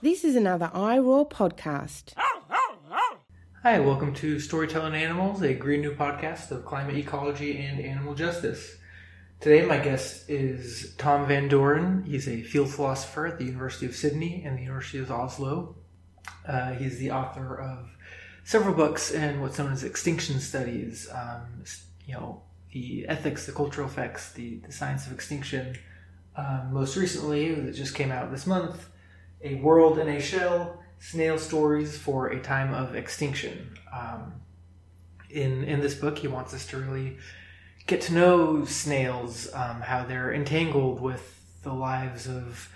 This is another iRoar podcast. Hi, welcome to Storytelling Animals, a green new podcast of climate ecology and animal justice. Today, my guest is Thom van Dooren. He's a field philosopher at the University of Sydney and the University of Oslo. Uh, he's the author of several books in what's known as extinction studies. Um, you know, the ethics, the cultural effects, the, the science of extinction. Um, most recently, that just came out this month, A World in a Shell Snail Stories for a Time of Extinction. Um, in, in this book, he wants us to really get to know snails, um, how they're entangled with the lives of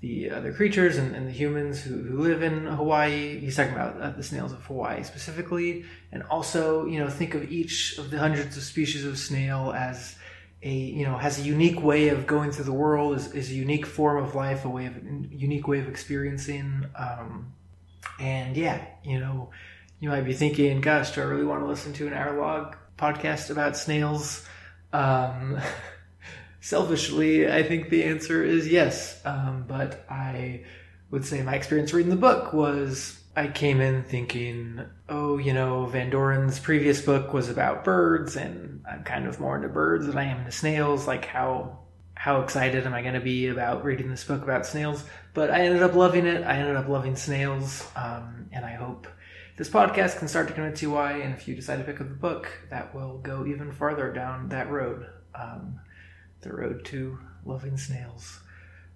the other creatures and, and the humans who, who, live in Hawaii. He's talking about uh, the snails of Hawaii specifically, and also, you know, think of each of the hundreds of species of snail as a, you know, has a unique way of going through the world, is, is a unique form of life, a way of, unique way of experiencing. Um, and yeah, you know, you might be thinking, gosh, do I really want to listen to an hour log podcast about snails? Um, selfishly, I think the answer is yes. Um, but I would say my experience reading the book was I came in thinking, oh, you know, van Dooren's previous book was about birds, and I'm kind of more into birds than I am into snails. Like, how how excited am I going to be about reading this book about snails? But I ended up loving it. I ended up loving snails, um, and I hope this podcast can start to convince you why. And if you decide to pick up the book, that will go even farther down that road. Um, the road to loving snails.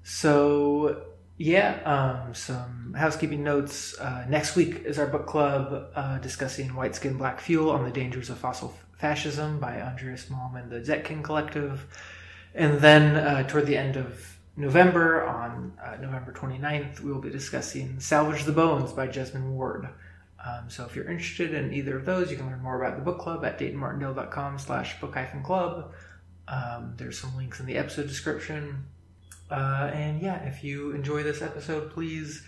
So yeah, um, some housekeeping notes. Uh, next week is our book club uh, discussing White Skin Black Fuel on the Dangers of Fossil Fascism by Andreas Malm and the Zetkin Collective. And then uh, toward the end of November, on uh, November 29th, we will be discussing Salvage the Bones by Jesmyn Ward. Um, so if you're interested in either of those, you can learn more about the book club at daytonmartindale.com slash book club. Um, there's some links in the episode description. Uh, and yeah, if you enjoy this episode, please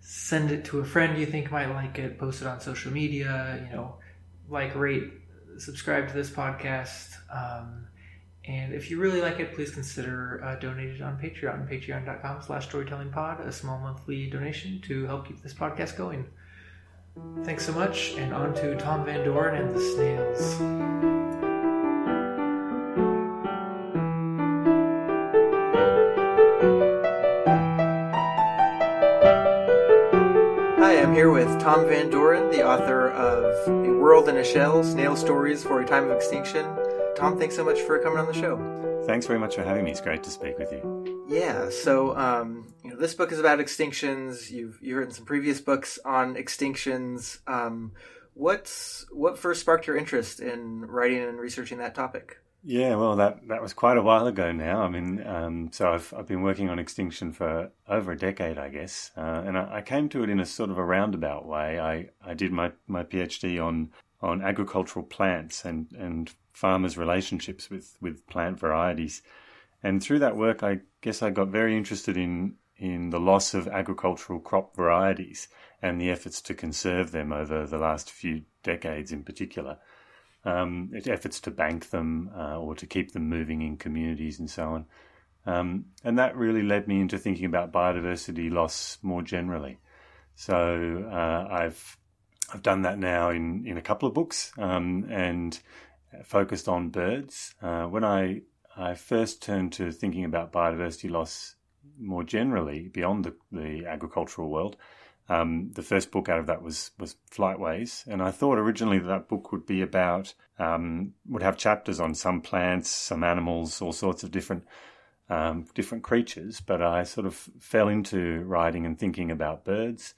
send it to a friend you think might like it. Post it on social media. You know, like, rate, subscribe to this podcast. Um, and if you really like it, please consider uh, donating on Patreon, patreon.com slash storytellingpod, a small monthly donation to help keep this podcast going. Thanks so much, and on to Thom van Dooren and the snails. Here with Thom van Dooren, the author of A World in a Shell Snail Stories for a Time of Extinction. Thom, thanks so much for coming on the show. Thanks very much for having me. It's great to speak with you. Yeah, so um, you know, this book is about extinctions. You've you've written some previous books on extinctions. Um, what's what first sparked your interest in writing and researching that topic? Yeah, well, that that was quite a while ago now. I mean, um, so I've I've been working on extinction for over a decade, I guess, uh, and I, I, came to it in a sort of a roundabout way. I, I did my, my PhD on on agricultural plants and and farmers' relationships with with plant varieties, and through that work, I guess I got very interested in in the loss of agricultural crop varieties and the efforts to conserve them over the last few decades, in particular um, efforts to bank them uh, or to keep them moving in communities and so on. Um, and that really led me into thinking about biodiversity loss more generally. So uh, I've I've done that now in, in a couple of books um, and focused on birds. Uh, when I I first turned to thinking about biodiversity loss more generally beyond the, the agricultural world, um, the first book out of that was was Flightways, and I thought originally that, that book would be about um, would have chapters on some plants, some animals, all sorts of different um, different creatures. But I sort of fell into writing and thinking about birds,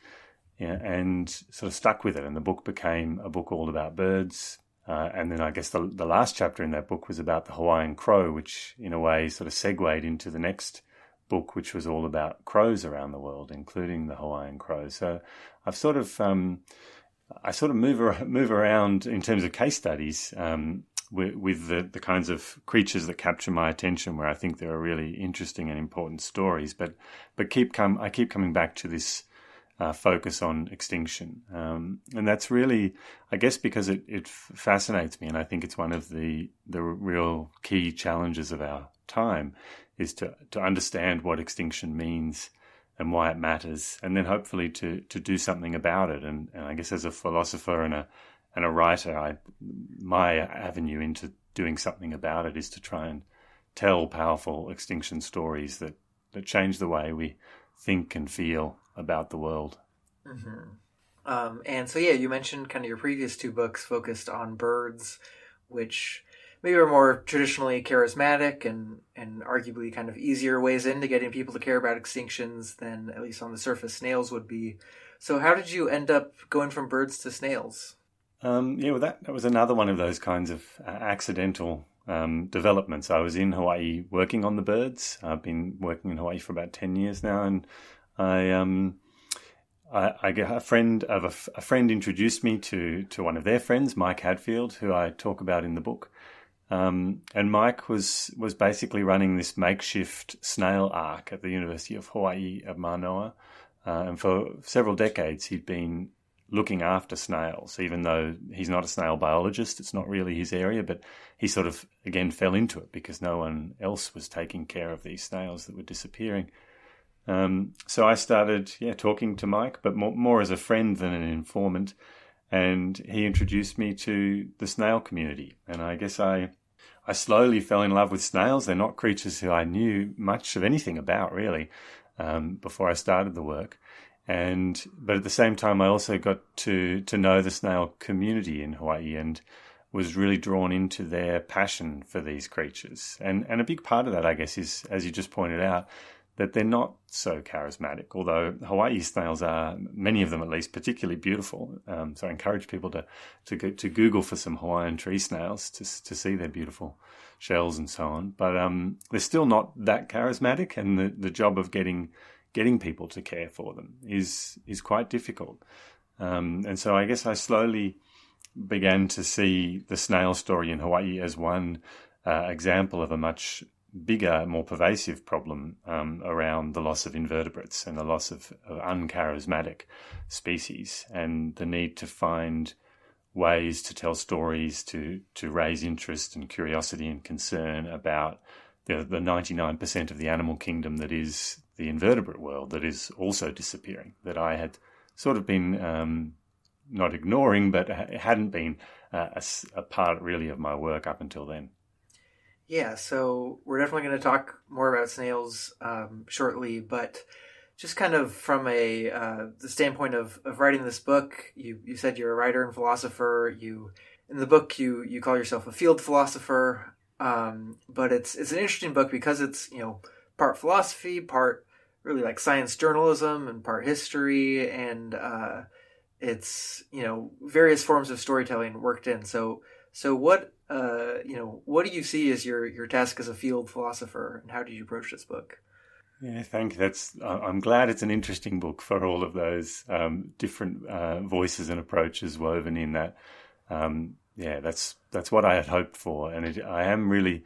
yeah, and sort of stuck with it. And the book became a book all about birds. Uh, and then I guess the the last chapter in that book was about the Hawaiian crow, which in a way sort of segued into the next book, which was all about crows around the world, including the Hawaiian crow. So I've sort of um, I sort of move move around in terms of case studies um, with, with the, the kinds of creatures that capture my attention, where I think there are really interesting and important stories. But but keep come I keep coming back to this. Uh, focus on extinction, um, and that's really, I guess, because it, it fascinates me, and I think it's one of the the real key challenges of our time is to, to understand what extinction means and why it matters, and then hopefully to to do something about it. And, and I guess as a philosopher and a and a writer, I my avenue into doing something about it is to try and tell powerful extinction stories that that change the way we think and feel about the world. Mm-hmm. Um, and so, yeah, you mentioned kind of your previous two books focused on birds, which maybe are more traditionally charismatic and, and arguably kind of easier ways into getting people to care about extinctions than, at least on the surface, snails would be. So, how did you end up going from birds to snails? Um, yeah, well, that, that was another one of those kinds of uh, accidental um, developments. I was in Hawaii working on the birds. I've been working in Hawaii for about 10 years now, and I um, I, I a friend of a, a, friend introduced me to to one of their friends, Mike Hadfield, who I talk about in the book. Um, and Mike was was basically running this makeshift snail ark at the University of Hawaii at Manoa, uh, and for several decades he'd been looking after snails, even though he's not a snail biologist. It's not really his area, but he sort of again fell into it because no one else was taking care of these snails that were disappearing. Um, so I started, yeah, talking to Mike, but more, more as a friend than an informant. And he introduced me to the snail community. And I guess I, I slowly fell in love with snails. They're not creatures who I knew much of anything about, really, um, before I started the work. And but at the same time, I also got to to know the snail community in Hawaii and was really drawn into their passion for these creatures. And and a big part of that, I guess, is as you just pointed out, that they're not so charismatic. Although Hawaii snails are, many of them at least, particularly beautiful. Um, so I encourage people to to go, to Google for some Hawaiian tree snails to to see their beautiful shells and so on. But um, they're still not that charismatic, and the, the job of getting getting people to care for them is is quite difficult. Um, and so I guess I slowly began to see the snail story in Hawaii as one uh, example of a much bigger, more pervasive problem um, around the loss of invertebrates and the loss of, of, uncharismatic species, and the need to find ways to tell stories to to raise interest and curiosity and concern about the the ninety nine percent of the animal kingdom that is the invertebrate world that is also disappearing. That I had sort of been um, not ignoring, but hadn't been uh, a, a part really of my work up until then. Yeah, so we're definitely going to talk more about snails um, shortly, but just kind of from a uh, the standpoint of, of writing this book, you you said you're a writer and philosopher. You in the book you you call yourself a field philosopher, um, but it's it's an interesting book because it's you know part philosophy, part really like science journalism, and part history, and uh, it's you know various forms of storytelling worked in. So so what uh, you know, what do you see as your your task as a field philosopher, and how did you approach this book? Yeah, thank you. That's I'm glad it's an interesting book for all of those um, different uh, voices and approaches woven in that. Um, yeah, that's that's what I had hoped for, and it, I am really.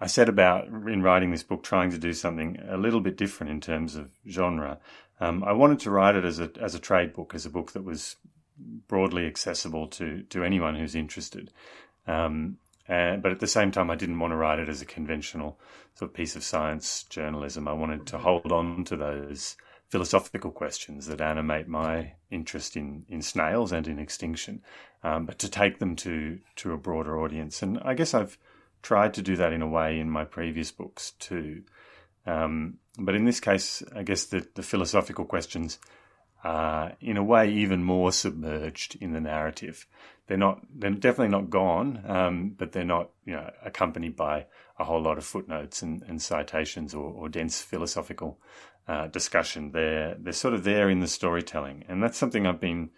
I set about in writing this book trying to do something a little bit different in terms of genre. Um, I wanted to write it as a as a trade book, as a book that was broadly accessible to to anyone who's interested. Um, but at the same time, I didn't want to write it as a conventional sort of piece of science journalism. I wanted to hold on to those philosophical questions that animate my interest in, in snails and in extinction, um, but to take them to, to a broader audience. And I guess I've tried to do that in a way in my previous books too. Um, but in this case, I guess the, the philosophical questions are, in a way, even more submerged in the narrative. They're not they're definitely not gone, um, but they're not you know accompanied by a whole lot of footnotes and, and citations or, or, dense philosophical uh, discussion. They're they're sort of there in the storytelling, and that's something I've been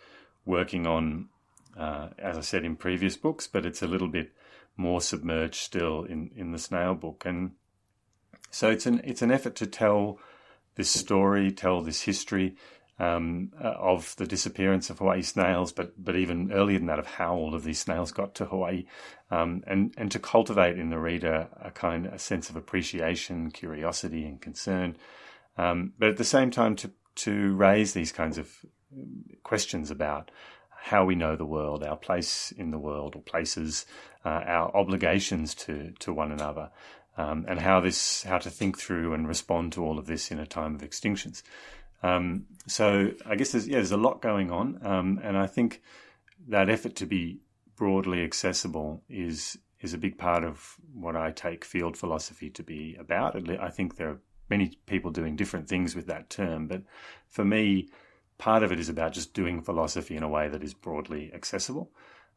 working on, uh, as I said in previous books, but it's a little bit more submerged still in, in the snail book, and so it's an it's an effort to tell this story, tell this history um, uh, of the disappearance of Hawaii snails, but but even earlier than that, of how all of these snails got to Hawaii, um, and and to cultivate in the reader a kind a sense of appreciation, curiosity, and concern, um, but at the same time to to raise these kinds of questions about how we know the world, our place in the world, or places, uh, our obligations to to one another. um, and how this how to think through and respond to all of this in a time of extinctions. Um, so I guess there's yeah there's a lot going on, um, and I think that effort to be broadly accessible is is a big part of what I take field philosophy to be about. I think there are many people doing different things with that term, but for me, part of it is about just doing philosophy in a way that is broadly accessible.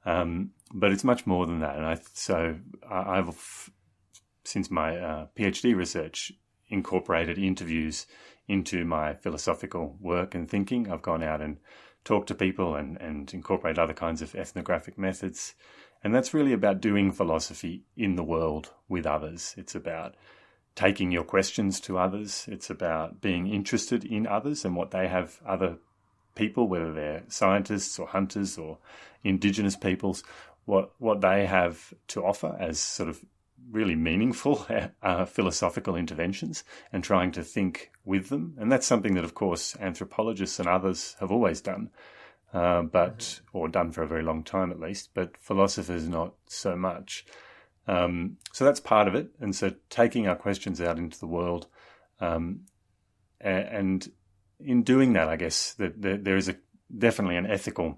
Um, but it's much more than that, and I so I've since my uh, PhD research incorporated interviews into my philosophical work and thinking. I've gone out and talked to people and, and incorporate other kinds of ethnographic methods. And that's really about doing philosophy in the world with others. It's about taking your questions to others. It's about being interested in others and what they have, other people, whether they're scientists or hunters or indigenous peoples, what, what they have to offer as sort of really meaningful uh, philosophical interventions and trying to think with them. And that's something that, of course, anthropologists and others have always done, uh, but mm-hmm. or done for a very long time at least. But philosophers not so much. Um, so that's part of it. And so taking our questions out into the world, um, and, in doing that, I guess that there is a definitely an ethical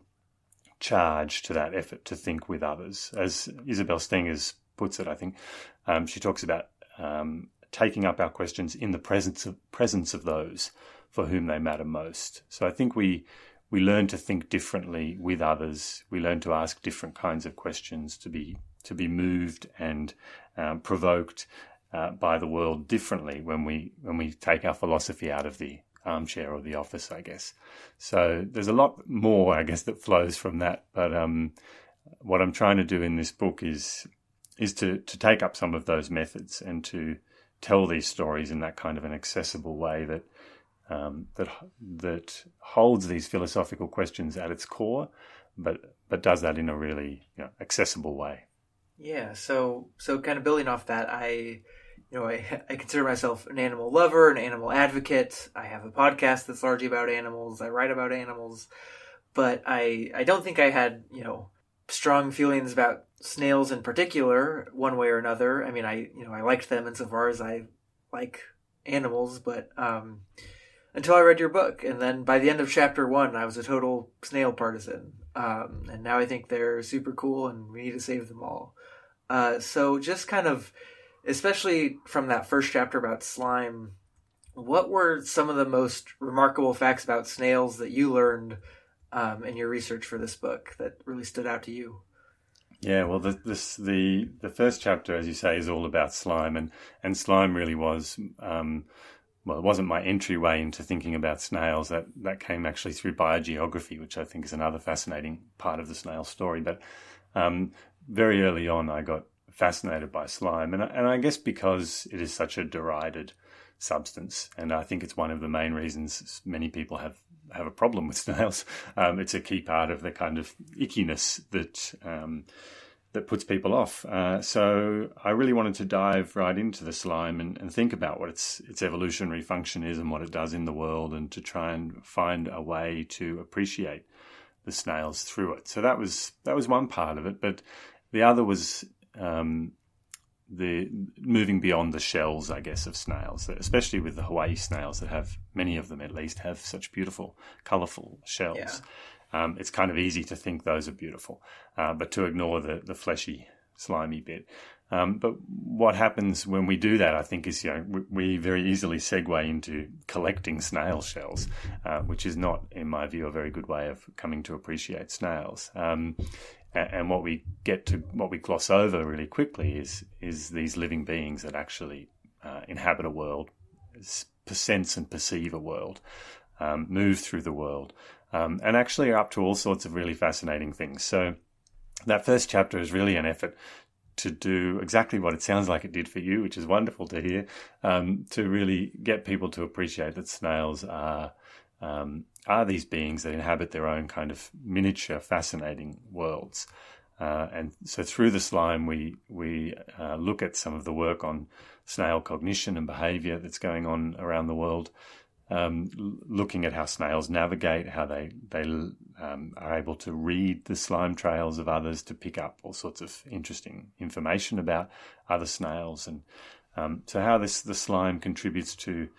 charge to that effort to think with others, as Isabel Stengers puts it, I think. Um, she talks about um, taking up our questions in the presence of, presence of those for whom they matter most. So I think we we learn to think differently with others. We learn to ask different kinds of questions to be to be moved and um, provoked uh, by the world differently when we when we take our philosophy out of the armchair or the office, I guess. So there's a lot more, I guess, that flows from that. But um, what I'm trying to do in this book is is to, to take up some of those methods and to tell these stories in that kind of an accessible way that um, that that holds these philosophical questions at its core, but but does that in a really you know, accessible way. Yeah. So so kind of building off that, I you know I, I consider myself an animal lover, an animal advocate. I have a podcast that's largely about animals. I write about animals, but I I don't think I had you know strong feelings about snails in particular, one way or another. I mean, I you know I liked them insofar as I like animals, but um, until I read your book, and then by the end of chapter one, I was a total snail partisan, um, and now I think they're super cool, and we need to save them all. Uh, so just kind of, especially from that first chapter about slime, what were some of the most remarkable facts about snails that you learned um, in your research for this book that really stood out to you? Yeah, well, the, this the the first chapter, as you say, is all about slime, and and slime really was. Um, well, it wasn't my entryway into thinking about snails. That that came actually through biogeography, which I think is another fascinating part of the snail story. But um, very early on, I got fascinated by slime, and and I guess because it is such a derided substance, and I think it's one of the main reasons many people have have a problem with snails. Um, it's a key part of the kind of ickiness that um, that puts people off. Uh, so I really wanted to dive right into the slime and, and, think about what its its evolutionary function is and what it does in the world, and to try and find a way to appreciate the snails through it. So that was that was one part of it, but the other was um, the moving beyond the shells, I guess, of snails, especially with the Hawaii snails that have many of them at least have such beautiful, colourful shells. Yeah. Um, it's kind of easy to think those are beautiful, uh, but to ignore the the fleshy, slimy bit. Um, but what happens when we do that, I think, is you know we, we very easily segue into collecting snail shells, uh, which is not, in my view, a very good way of coming to appreciate snails. Um, and what we get to what we gloss over really quickly is is these living beings that actually uh, inhabit a world, sense and perceive a world, um, move through the world, um, and actually are up to all sorts of really fascinating things. So that first chapter is really an effort to do exactly what it sounds like it did for you, which is wonderful to hear, um, to really get people to appreciate that snails are um, are these beings that inhabit their own kind of miniature, fascinating worlds. Uh, and so through the slime, we we uh, look at some of the work on snail cognition and behavior that's going on around the world, um, looking at how snails navigate, how they they um, are able to read the slime trails of others to pick up all sorts of interesting information about other snails and Um, so how this the slime contributes to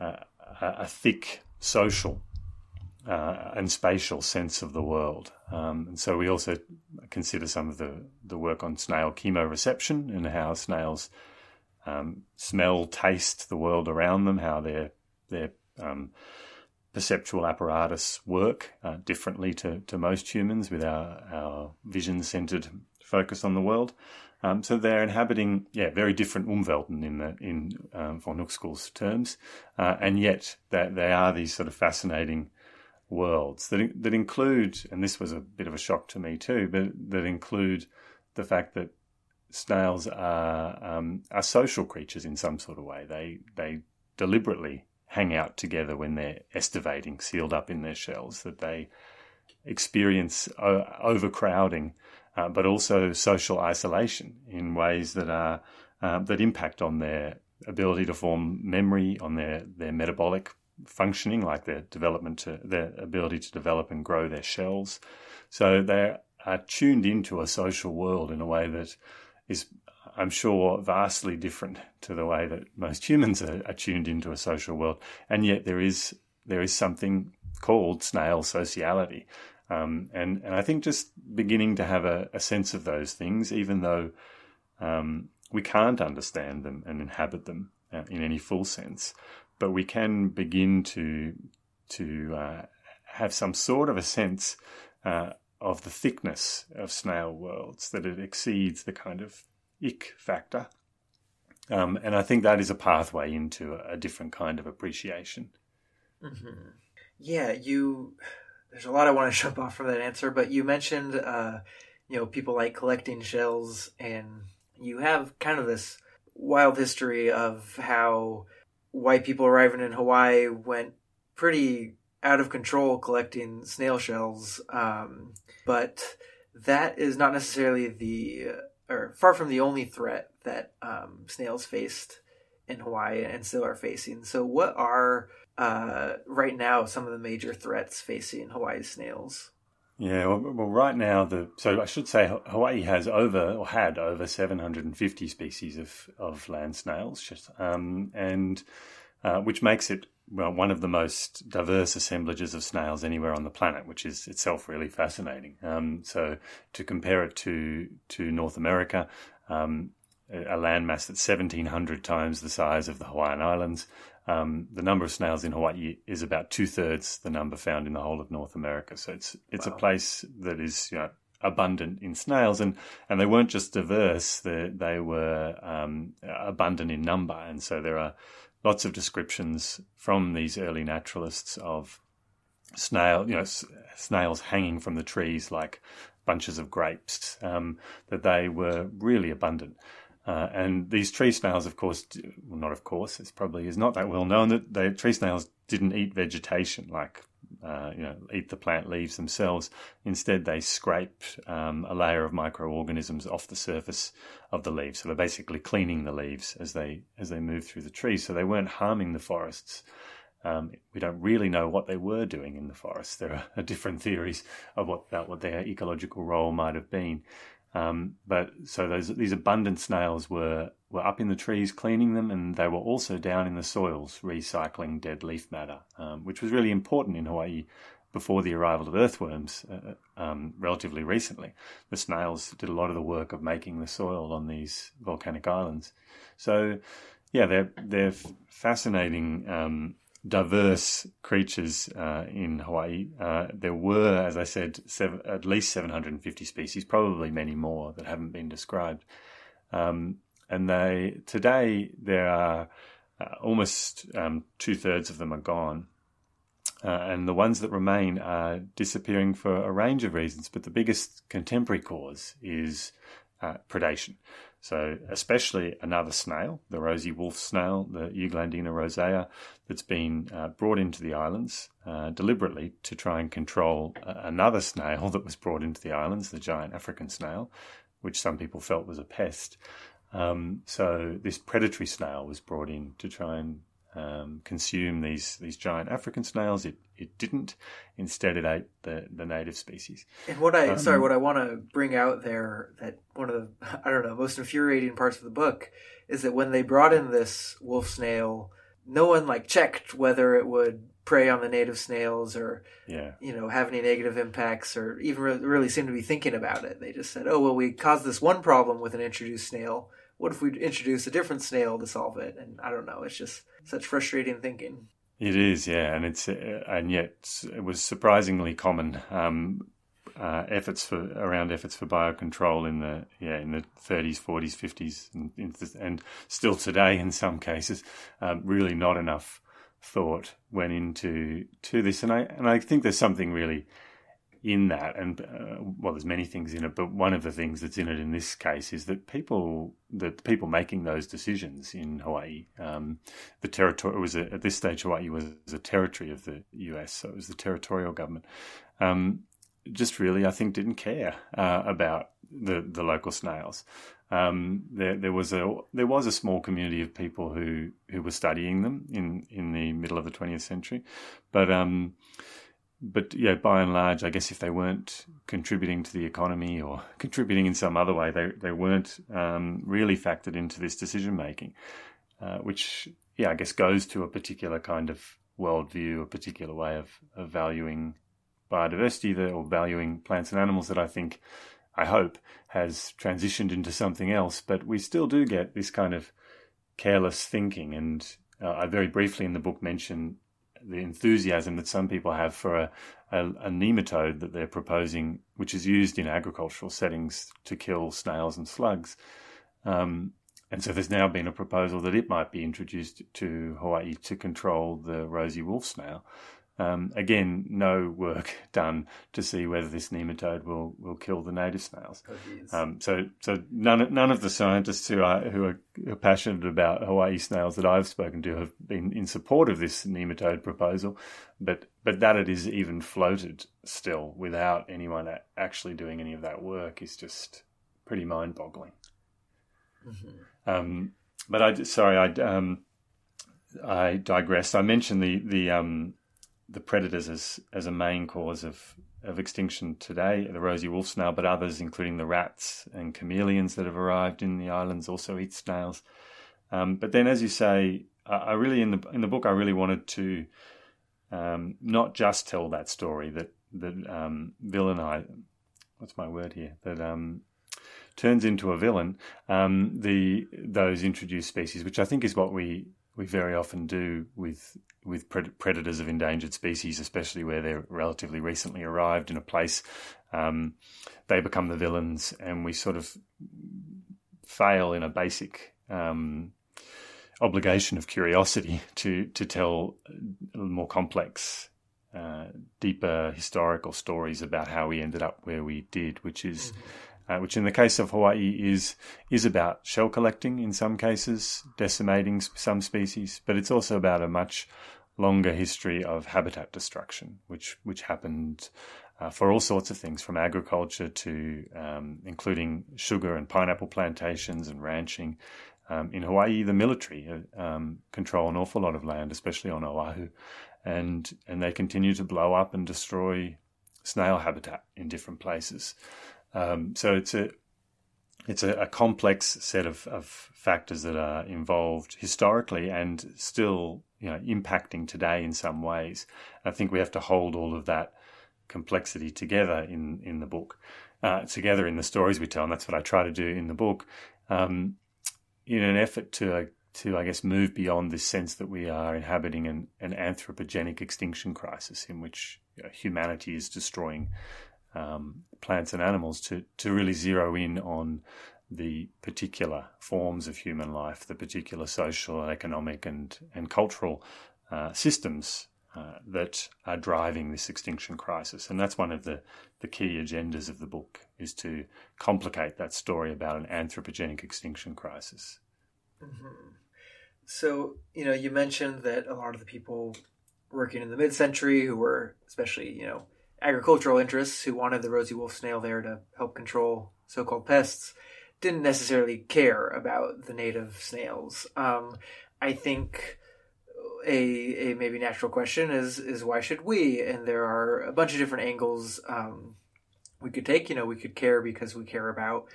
uh, a, a thick social uh, and spatial sense of the world. Um, and so we also consider some of the, the work on snail chemoreception and how snails um, smell, taste the world around them, how their their um, perceptual apparatus work uh, differently to, to most humans with our, our vision centered focus on the world. Um, so they're inhabiting, yeah, very different Umwelten in the in um, von Uexküll's terms, uh, and yet that they are these sort of fascinating worlds that that include, and this was a bit of a shock to me too, but that include the fact that snails are um, are social creatures in some sort of way. They they deliberately hang out together when they're estivating, sealed up in their shells. That they experience uh, overcrowding, uh, but also social isolation in ways that are uh, that impact on their ability to form memory, on their their metabolic functioning, like their development to their ability to develop and grow their shells. So they are tuned into a social world in a way that is, I'm sure, vastly different to the way that most humans are, are tuned into a social world. And yet there is there is something called snail sociality. Um, and, and I think just beginning to have a, a sense of those things, even though um, we can't understand them and inhabit them uh, in any full sense, but we can begin to to uh, have some sort of a sense uh, of the thickness of snail worlds that it exceeds the kind of ick factor, um, and I think that is a pathway into a, a different kind of appreciation. Mm-hmm. Yeah, you. There's a lot I want to jump off from that answer, but you mentioned, uh, you know, people like collecting shells, and you have kind of this wild history of how white people arriving in Hawaii went pretty out of control collecting snail shells. Um, but that is not necessarily the, or far from the only threat that um, snails faced in Hawaii and still are facing. So, what are uh, right now some of the major threats facing Hawaii's snails? Yeah, well, well, right now the so I should say Hawaii has over or had over 750 species of of land snails, um, and uh, which makes it well, one of the most diverse assemblages of snails anywhere on the planet, which is itself really fascinating. Um, so to compare it to to North America, um, a landmass that's 1,700 times the size of the Hawaiian Islands. Um, the number of snails in Hawaii is about two thirds the number found in the whole of North America. So it's it's wow. a place that is you know, abundant in snails, and, and they weren't just diverse; they they were um, abundant in number, and so there are lots of descriptions from these early naturalists of snail, you know, snails hanging from the trees like bunches of grapes. Um, that they were really abundant. Uh, and these tree snails, of course, well, not of course, it probably is not that well known that the tree snails didn't eat vegetation like, uh, you know, eat the plant leaves themselves. Instead, they scrape um, a layer of microorganisms off the surface of the leaves. So they're basically cleaning the leaves as they as they move through the trees. So they weren't harming the forests. Um, we don't really know what they were doing in the forest. There are different theories of what, about what their ecological role might have been. Um, but so those these abundant snails were were up in the trees cleaning them, and they were also down in the soils recycling dead leaf matter, um, which was really important in Hawaii before the arrival of earthworms uh, uh, um, relatively recently. The snails did a lot of the work of making the soil on these volcanic islands. So, yeah, they're they're fascinating um, diverse creatures uh, in Hawaii. Uh, there were, as I said, at least 750 species, probably many more that haven't been described. Um, and they today there are uh, almost um, two thirds of them are gone. Uh, and the ones that remain are disappearing for a range of reasons, but the biggest contemporary cause is uh, predation. So, especially another snail, the rosy wolf snail, the Euglandina rosea, that's been uh, brought into the islands uh, deliberately to try and control uh, another snail that was brought into the islands, the giant African snail, which some people felt was a pest. Um, so, this predatory snail was brought in to try and um, consume these these giant African snails. It it didn't. Instead, it ate the, the native species. And what I um, sorry, what I want to bring out there that one of the I don't know most infuriating parts of the book is that when they brought in this wolf snail, no one like checked whether it would prey on the native snails or yeah. you know have any negative impacts or even really, really seem to be thinking about it. They just said, "Oh well, we caused this one problem with an introduced snail. What if we introduce a different snail to solve it?" And I don't know. It's just such frustrating thinking. It is, yeah, and it's uh, and yet it was surprisingly common. Um, uh, efforts for around efforts for biocontrol in the yeah in the 30s, 40s, 50s, and, and still today in some cases, um, really not enough thought went into to this, and I and I think there's something really in that, and uh, well, there's many things in it, but one of the things that's in it in this case is that people, the people making those decisions in Hawaii, um, the territory was a, at this stage Hawaii was a territory of the U.S., so it was the territorial government. Um, just really, I think, didn't care uh, about the the local snails. Um, there, there was a there was a small community of people who who were studying them in in the middle of the 20th century, but um, but yeah, by and large, I guess if they weren't contributing to the economy or contributing in some other way, they they weren't um, really factored into this decision making, uh, which yeah, I guess goes to a particular kind of worldview, a particular way of, of valuing biodiversity or valuing plants and animals that I think I hope, has transitioned into something else. But we still do get this kind of careless thinking. And uh, I very briefly in the book mention the enthusiasm that some people have for a, a, a, nematode that they're proposing, which is used in agricultural settings to kill snails and slugs. Um, and so there's now been a proposal that it might be introduced to Hawaii to control the rosy wolf snail. Um, again, no work done to see whether this nematode will, will kill the native snails. Oh, um, so, so none none of the scientists who are who are, passionate about Hawaii snails that I've spoken to have been in support of this nematode proposal, but but that it is even floated still without anyone actually doing any of that work is just pretty mind boggling. Mm-hmm. Um, but I sorry I um, I digress. I mentioned the the um, the predators as as a main cause of of extinction today, the rosy wolf snail, but others, including the rats and chameleons that have arrived in the islands, also eat snails. Um, but then, as you say, I, I, really in the in the book I really wanted to um, not just tell that story that that um, villainize. What's my word here? That um, turns into a villain. Um, the those introduced species, which I think is what we we very often do with with predators of endangered species, especially where they're relatively recently arrived in a place. Um, they become the villains, and we sort of fail in a basic um, obligation of curiosity to to tell more complex, uh, deeper historical stories about how we ended up where we did, which is. Mm-hmm uh, which in the case of Hawaii is is about shell collecting in some cases, decimating some species, but it's also about a much longer history of habitat destruction, which which happened uh, for all sorts of things, from agriculture to um, including sugar and pineapple plantations and ranching. Um, in Hawaii, the military uh, um, control an awful lot of land, especially on Oahu, and and they continue to blow up and destroy snail habitat in different places. Um, so it's a it's a, a complex set of, of, factors that are involved historically and still you know impacting today in some ways. I think we have to hold all of that complexity together in in the book, uh, together in the stories we tell, and that's what I try to do in the book, um, in an effort to. Uh, to, I guess, move beyond this sense that we are inhabiting an, an anthropogenic extinction crisis in which you know, humanity is destroying um, plants and animals to, to really zero in on the particular forms of human life, the particular social, and economic, and, and cultural uh, systems uh, that are driving this extinction crisis. And that's one of the, the key agendas of the book is to complicate that story about an anthropogenic extinction crisis. Mm-hmm. So, you know, you mentioned that a lot of the people working in the mid-century who were especially, you know, agricultural interests who wanted the rosy wolf snail there to help control so-called pests didn't necessarily care about the native snails. Um, I think a, a maybe natural question is is why should we? And there are a bunch of different angles um, we could take. You know, we could care because we care about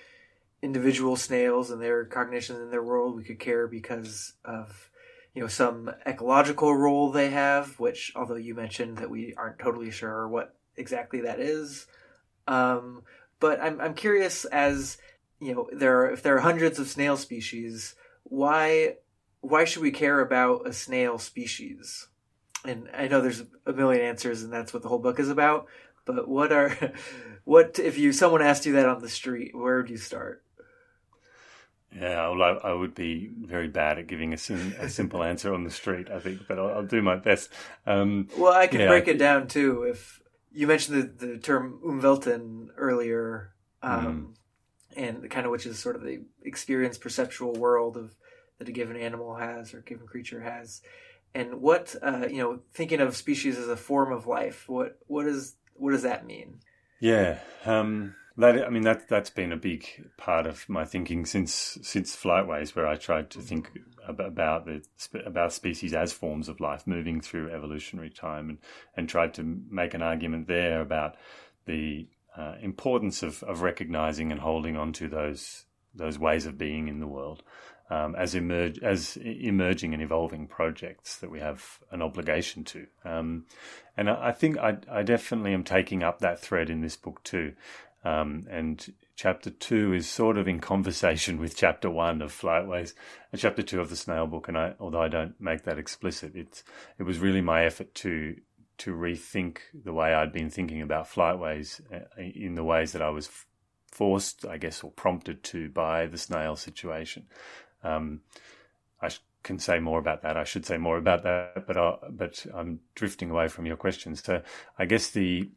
individual snails and their cognition in their world. We could care because of you know some ecological role they have, which although you mentioned that we aren't totally sure what exactly that is. Um, but I'm I'm curious as you know there are if there are hundreds of snail species, why why should we care about a snail species? And I know there's a million answers, and that's what the whole book is about. But what are what if you someone asked you that on the street? Where would you start? Yeah, well, I, I, would be very bad at giving a, sim, a simple answer on the street, I think, but I'll, I'll do my best. Um, well, I can yeah, break I, it down too. If you mentioned the, the term umwelten earlier, um, mm. and kind of which is sort of the experience perceptual world of that a given animal has or a given creature has, and what uh, you know, thinking of species as a form of life, what what is what does that mean? Yeah. Um, that I mean that that's been a big part of my thinking since since Flightways, where I tried to think about the about species as forms of life moving through evolutionary time, and and tried to make an argument there about the uh, importance of of recognizing and holding on to those those ways of being in the world um, as emerge as emerging and evolving projects that we have an obligation to. Um, and I, I think I, I, definitely am taking up that thread in this book too. Um, and chapter two is sort of in conversation with chapter one of Flightways and chapter two of the Snail Book. And I, although I don't make that explicit, it's it was really my effort to to rethink the way I'd been thinking about Flightways uh, in the ways that I was forced, I guess, or prompted to by the snail situation. Um, I can say more about that. I should say more about that, but I, but I'm drifting away from your questions. So I guess the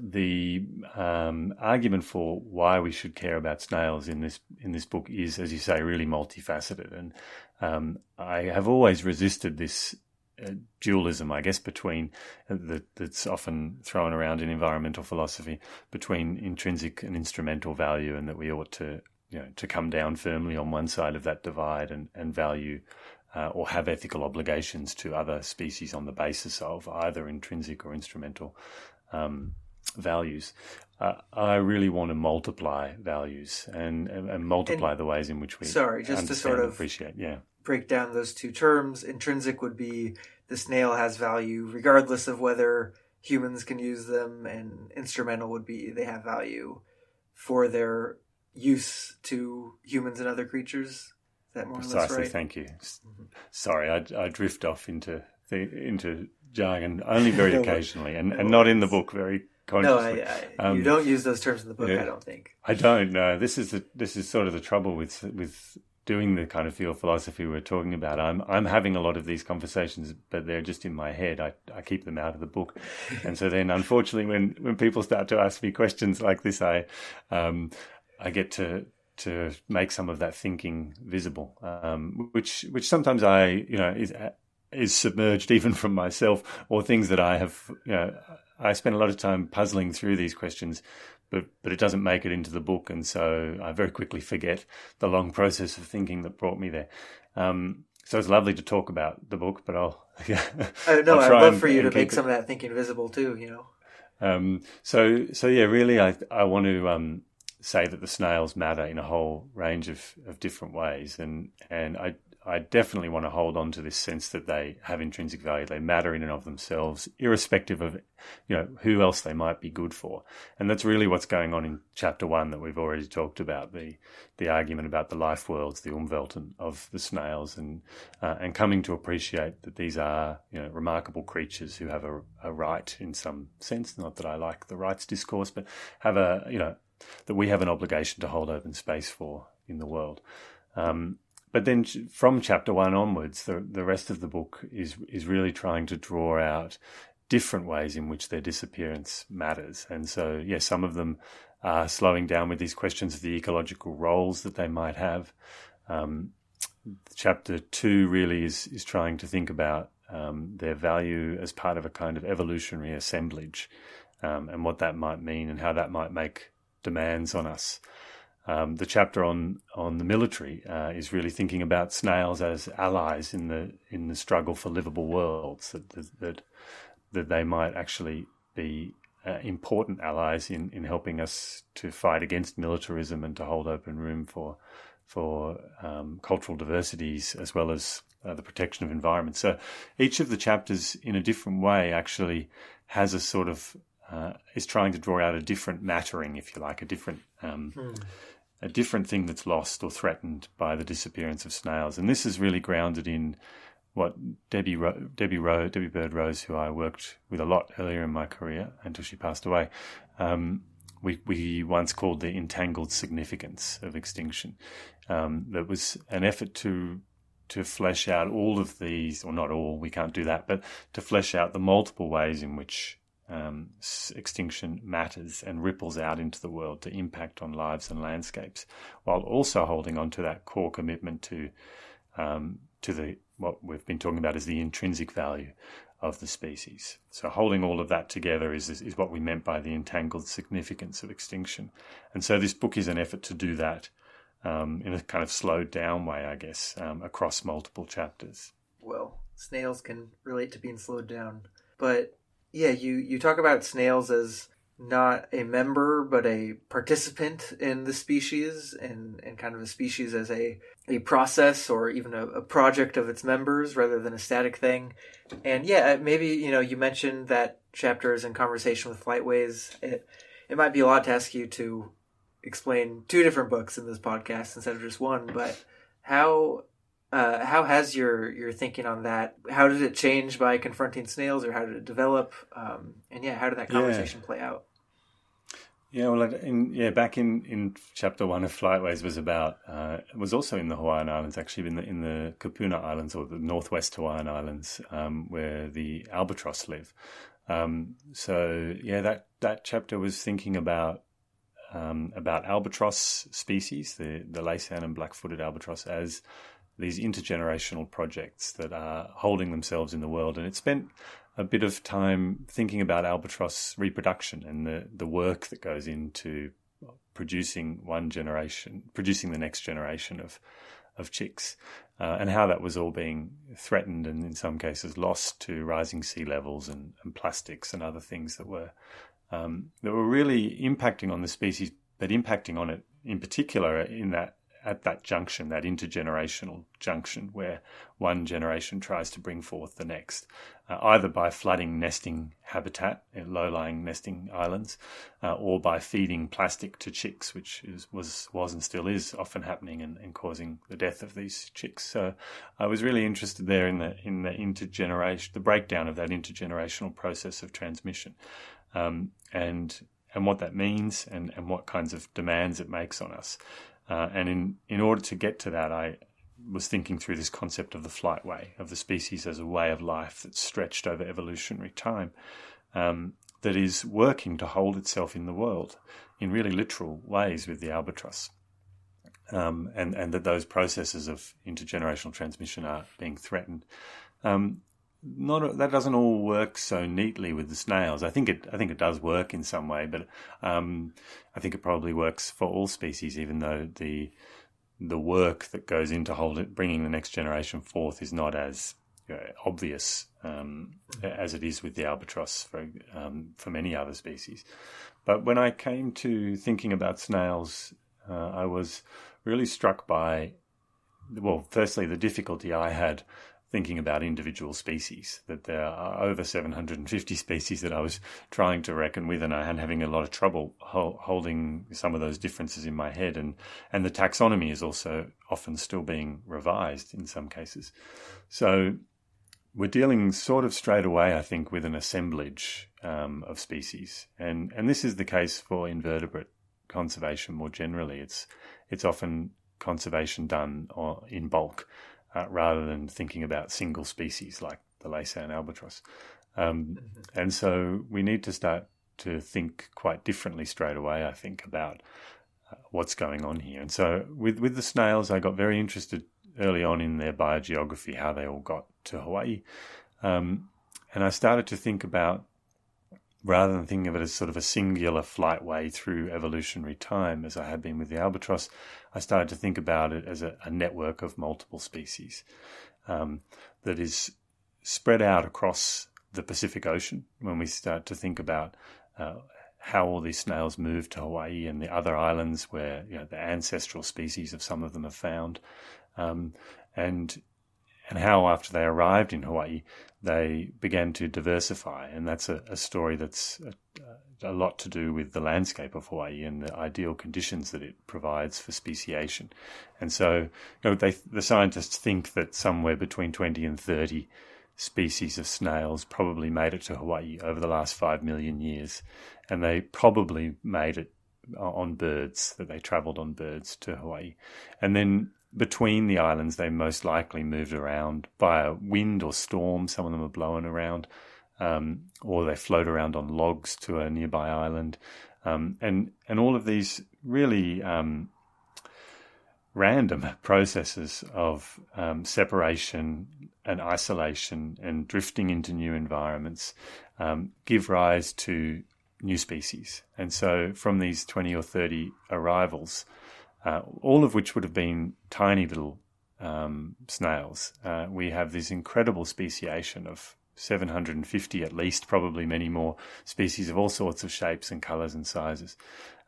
the um, argument for why we should care about snails in this in this book is, as you say, really multifaceted, and um, I have always resisted this uh, dualism, I guess, between uh, that, that's often thrown around in environmental philosophy between intrinsic and instrumental value, and that we ought to you know to come down firmly on one side of that divide and and value. Uh, or have ethical obligations to other species on the basis of either intrinsic or instrumental um, values. Uh, I really want to multiply values and, and, and multiply and, the ways in which we sorry just to sort of appreciate yeah break down those two terms. Intrinsic would be the snail has value regardless of whether humans can use them, and instrumental would be they have value for their use to humans and other creatures. Is that more Precisely, or less right? Thank you. Mm-hmm. Sorry, I, I drift off into the, into jargon only very occasionally, and, and not in the book very no, I, I, um, you don't use those terms in the book. Yeah, I don't think. I don't. No, this is the, this is sort of the trouble with with doing the kind of field philosophy we're talking about. I'm I'm having a lot of these conversations, but they're just in my head. I, I keep them out of the book, and so then unfortunately, when when people start to ask me questions like this, I um, I get to to make some of that thinking visible, um, which which sometimes I you know is is submerged even from myself or things that I have you know I spend a lot of time puzzling through these questions, but but it doesn't make it into the book, and so I very quickly forget the long process of thinking that brought me there. Um, so it's lovely to talk about the book, but I'll. Yeah, uh, no, I'd love and, for you to make it. some of that thinking visible too. You know. Um, so so yeah, really, I I want to um, say that the snails matter in a whole range of, of different ways, and and I I definitely want to hold on to this sense that they have intrinsic value. They matter in and of themselves, irrespective of, you know, who else they might be good for. And that's really what's going on in chapter one that we've already talked about the the argument about the life worlds, the umwelten of the snails, and uh, and coming to appreciate that these are, you know, remarkable creatures who have a, a right in some sense. Not that I like the rights discourse, but have a, you know, that we have an obligation to hold open space for in the world. Um, but then from chapter one onwards, the the rest of the book is is really trying to draw out different ways in which their disappearance matters. And so, yes, yeah, some of them are slowing down with these questions of the ecological roles that they might have. Um, chapter two really is is trying to think about um, their value as part of a kind of evolutionary assemblage, um, and what that might mean, and how that might make demands on us. Um, the chapter on on the military uh, is really thinking about snails as allies in the in the struggle for livable worlds. That that that they might actually be uh, important allies in, in helping us to fight against militarism and to hold open room for for um, cultural diversities as well as uh, the protection of environment. So each of the chapters, in a different way, actually has a sort of uh, is trying to draw out a different mattering, if you like, a different um, hmm. a different thing that's lost or threatened by the disappearance of snails. And this is really grounded in what Debbie Ro- Debbie Ro- Debbie Bird Rose, who I worked with a lot earlier in my career until she passed away. Um, we we once called the entangled significance of extinction. Um, that was an effort to to flesh out all of these, or not all, we can't do that, but to flesh out the multiple ways in which um, extinction matters and ripples out into the world to impact on lives and landscapes, while also holding on to that core commitment to um, to the what we've been talking about is the intrinsic value of the species. So holding all of that together is, is, is what we meant by the entangled significance of extinction. And so this book is an effort to do that um, in a kind of slowed down way, I guess, um, across multiple chapters. Well, snails can relate to being slowed down, but yeah, you you talk about snails as not a member but a participant in the species and, and kind of a species as a, a process or even a, a project of its members rather than a static thing. And yeah, uh, maybe, you know, you mentioned that chapters in conversation with Flightways. It, it might be a lot to ask you to explain two different books in this podcast instead of just one, but how uh, how has your your thinking on that? How did it change by confronting snails, or how did it develop? Um, and yeah, how did that conversation yeah. play out? Yeah, well, in, yeah, back in, in chapter one of Flightways was about uh, it was also in the Hawaiian Islands, actually in the in the Kupuna Islands or the Northwest Hawaiian Islands, um, where the albatross live. Um, so yeah, that that chapter was thinking about um, about albatross species, the the Laysan and black-footed albatross, as these intergenerational projects that are holding themselves in the world. And it spent a bit of time thinking about albatross reproduction and the, the work that goes into producing one generation, producing the next generation of of chicks, uh, and how that was all being threatened and in some cases lost to rising sea levels and, and plastics and other things that were um, that were really impacting on the species, but impacting on it in particular in that at that junction, that intergenerational junction, where one generation tries to bring forth the next, uh, either by flooding nesting habitat, low-lying nesting islands, uh, or by feeding plastic to chicks, which is, was was and still is often happening and, and, causing the death of these chicks. So, I was really interested there in the in the intergeneration, the breakdown of that intergenerational process of transmission, um, and and what that means, and and what kinds of demands it makes on us. Uh, and in, in order to get to that, I was thinking through this concept of the flight way, of the species as a way of life that's stretched over evolutionary time, um, that is working to hold itself in the world in really literal ways with the albatross. Um, and, and that those processes of intergenerational transmission are being threatened. Um, not that doesn't all work so neatly with the snails. I think it I think it does work in some way, but um, I think it probably works for all species, even though the the work that goes into holding bringing the next generation forth is not as you know, obvious um, as it is with the albatross for um, for many other species. But when I came to thinking about snails, uh, I was really struck by well, firstly the difficulty I had thinking about individual species, that there are over 750 species that I was trying to reckon with, and I had having a lot of trouble ho- holding some of those differences in my head. And, and the taxonomy is also often still being revised in some cases. So we're dealing sort of straight away, I think, with an assemblage um, of species. And, and this is the case for invertebrate conservation more generally. It's, it's often conservation done in bulk uh, rather than thinking about single species like the Laysan albatross. Um, mm-hmm. And so we need to start to think quite differently straight away, I think, about uh, what's going on here. And so with, with the snails, I got very interested early on in their biogeography, how they all got to Hawaii. Um, and I started to think about rather than thinking of it as sort of a singular flight way through evolutionary time, as I had been with the albatross, I started to think about it as a, a network of multiple species um, that is spread out across the Pacific Ocean when we start to think about uh, how all these snails moved to Hawaii and the other islands where you know, the ancestral species of some of them are found, um, and and how after they arrived in Hawaii they began to diversify, and that's a, a story that's a, a, lot to do with the landscape of Hawaii and the ideal conditions that it provides for speciation. And so, you know, they, the scientists think that somewhere between twenty and thirty species of snails probably made it to Hawaii over the last five million years, and they probably made it uh, on birds, that they travelled on birds to Hawaii. And then between the islands, they most likely moved around by a wind or storm. Some of them are blown around, um, or they float around on logs to a nearby island. Um, and, and all of these really um, random processes of um, separation and isolation and drifting into new environments um, give rise to new species. And so, from these 20 or 30 arrivals, uh, all of which would have been tiny little um, snails, uh, we have this incredible speciation of 750 at least, probably many more species of all sorts of shapes and colors and sizes.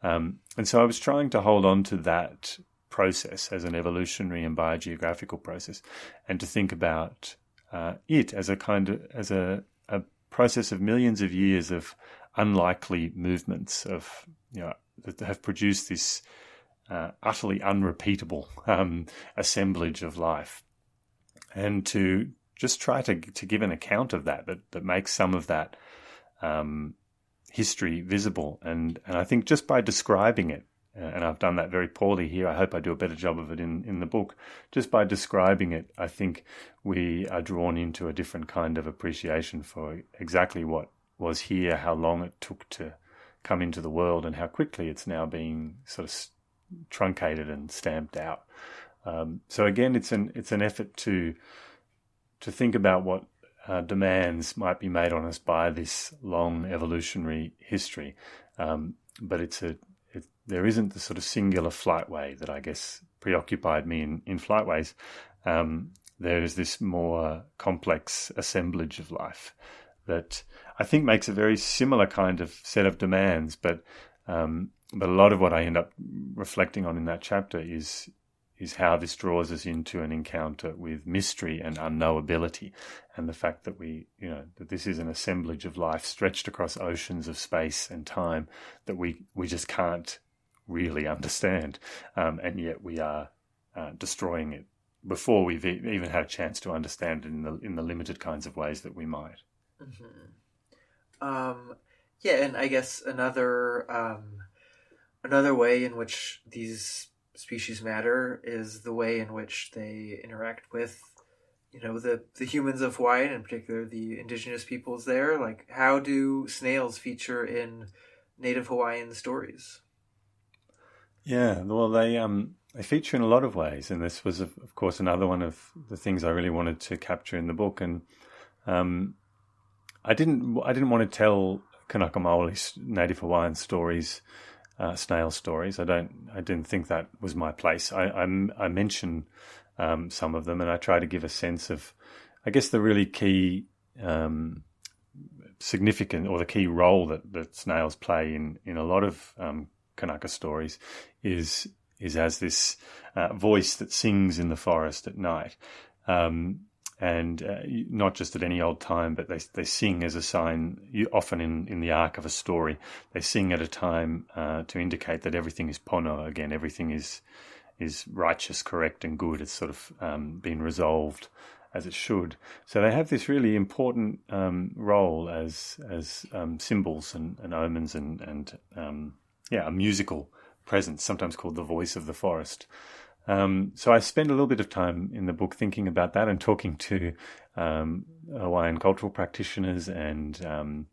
Um, and so I was trying to hold on to that process as an evolutionary and biogeographical process, and to think about uh, it as a kind of as a, a process of millions of years of unlikely movements of you know that have produced this uh, utterly unrepeatable um, assemblage of life, and to just try to to give an account of that that that makes some of that um, history visible, and and I think just by describing it uh, and I've done that very poorly here. I hope I do a better job of it in, in the book. Just by describing it, I think we are drawn into a different kind of appreciation for exactly what was here, how long it took to come into the world, and how quickly it's now being sort of truncated and stamped out. Um, so again, it's an it's an effort to to think about what uh, demands might be made on us by this long evolutionary history, um, but it's a it, there isn't the sort of singular flightway that I guess preoccupied me in, in flightways. Um, there is this more complex assemblage of life that I think makes a very similar kind of set of demands, but um, but a lot of what I end up reflecting on in that chapter is is how this draws us into an encounter with mystery and unknowability, and the fact that we, you know, that this is an assemblage of life stretched across oceans of space and time that we we just can't really understand, um, and yet we are uh, destroying it before we've even had a chance to understand it in the in the limited kinds of ways that we might. Mm-hmm. Um, yeah, and I guess another um, another way in which these species matter is the way in which they interact with you know the the humans of Hawaii and in particular the indigenous peoples there. Like how do snails feature in native Hawaiian stories? Yeah well they um they feature in a lot of ways and this was of, of course another one of the things I really wanted to capture in the book and um I didn't I didn't want to tell Kanaka Maoli native Hawaiian stories uh, snail stories. I don't. I didn't think that was my place. I I, I mention um, some of them, and I try to give a sense of, I guess, the really key. Um, significant or the key role that, that snails play in, in a lot of um, Kanaka stories is is as this uh, voice that sings in the forest at night. Um, and uh, not just at any old time, but they they sing as a sign. Often in, in the arc of a story, they sing at a time uh, to indicate that everything is pono again. Everything is is righteous, correct, and good. It's sort of um, been resolved as it should. So they have this really important um, role as as um, symbols and, and, omens and and um, yeah, a musical presence, sometimes called the voice of the forest. Um, so I spend a little bit of time in the book thinking about that and talking to um, Hawaiian cultural practitioners and um,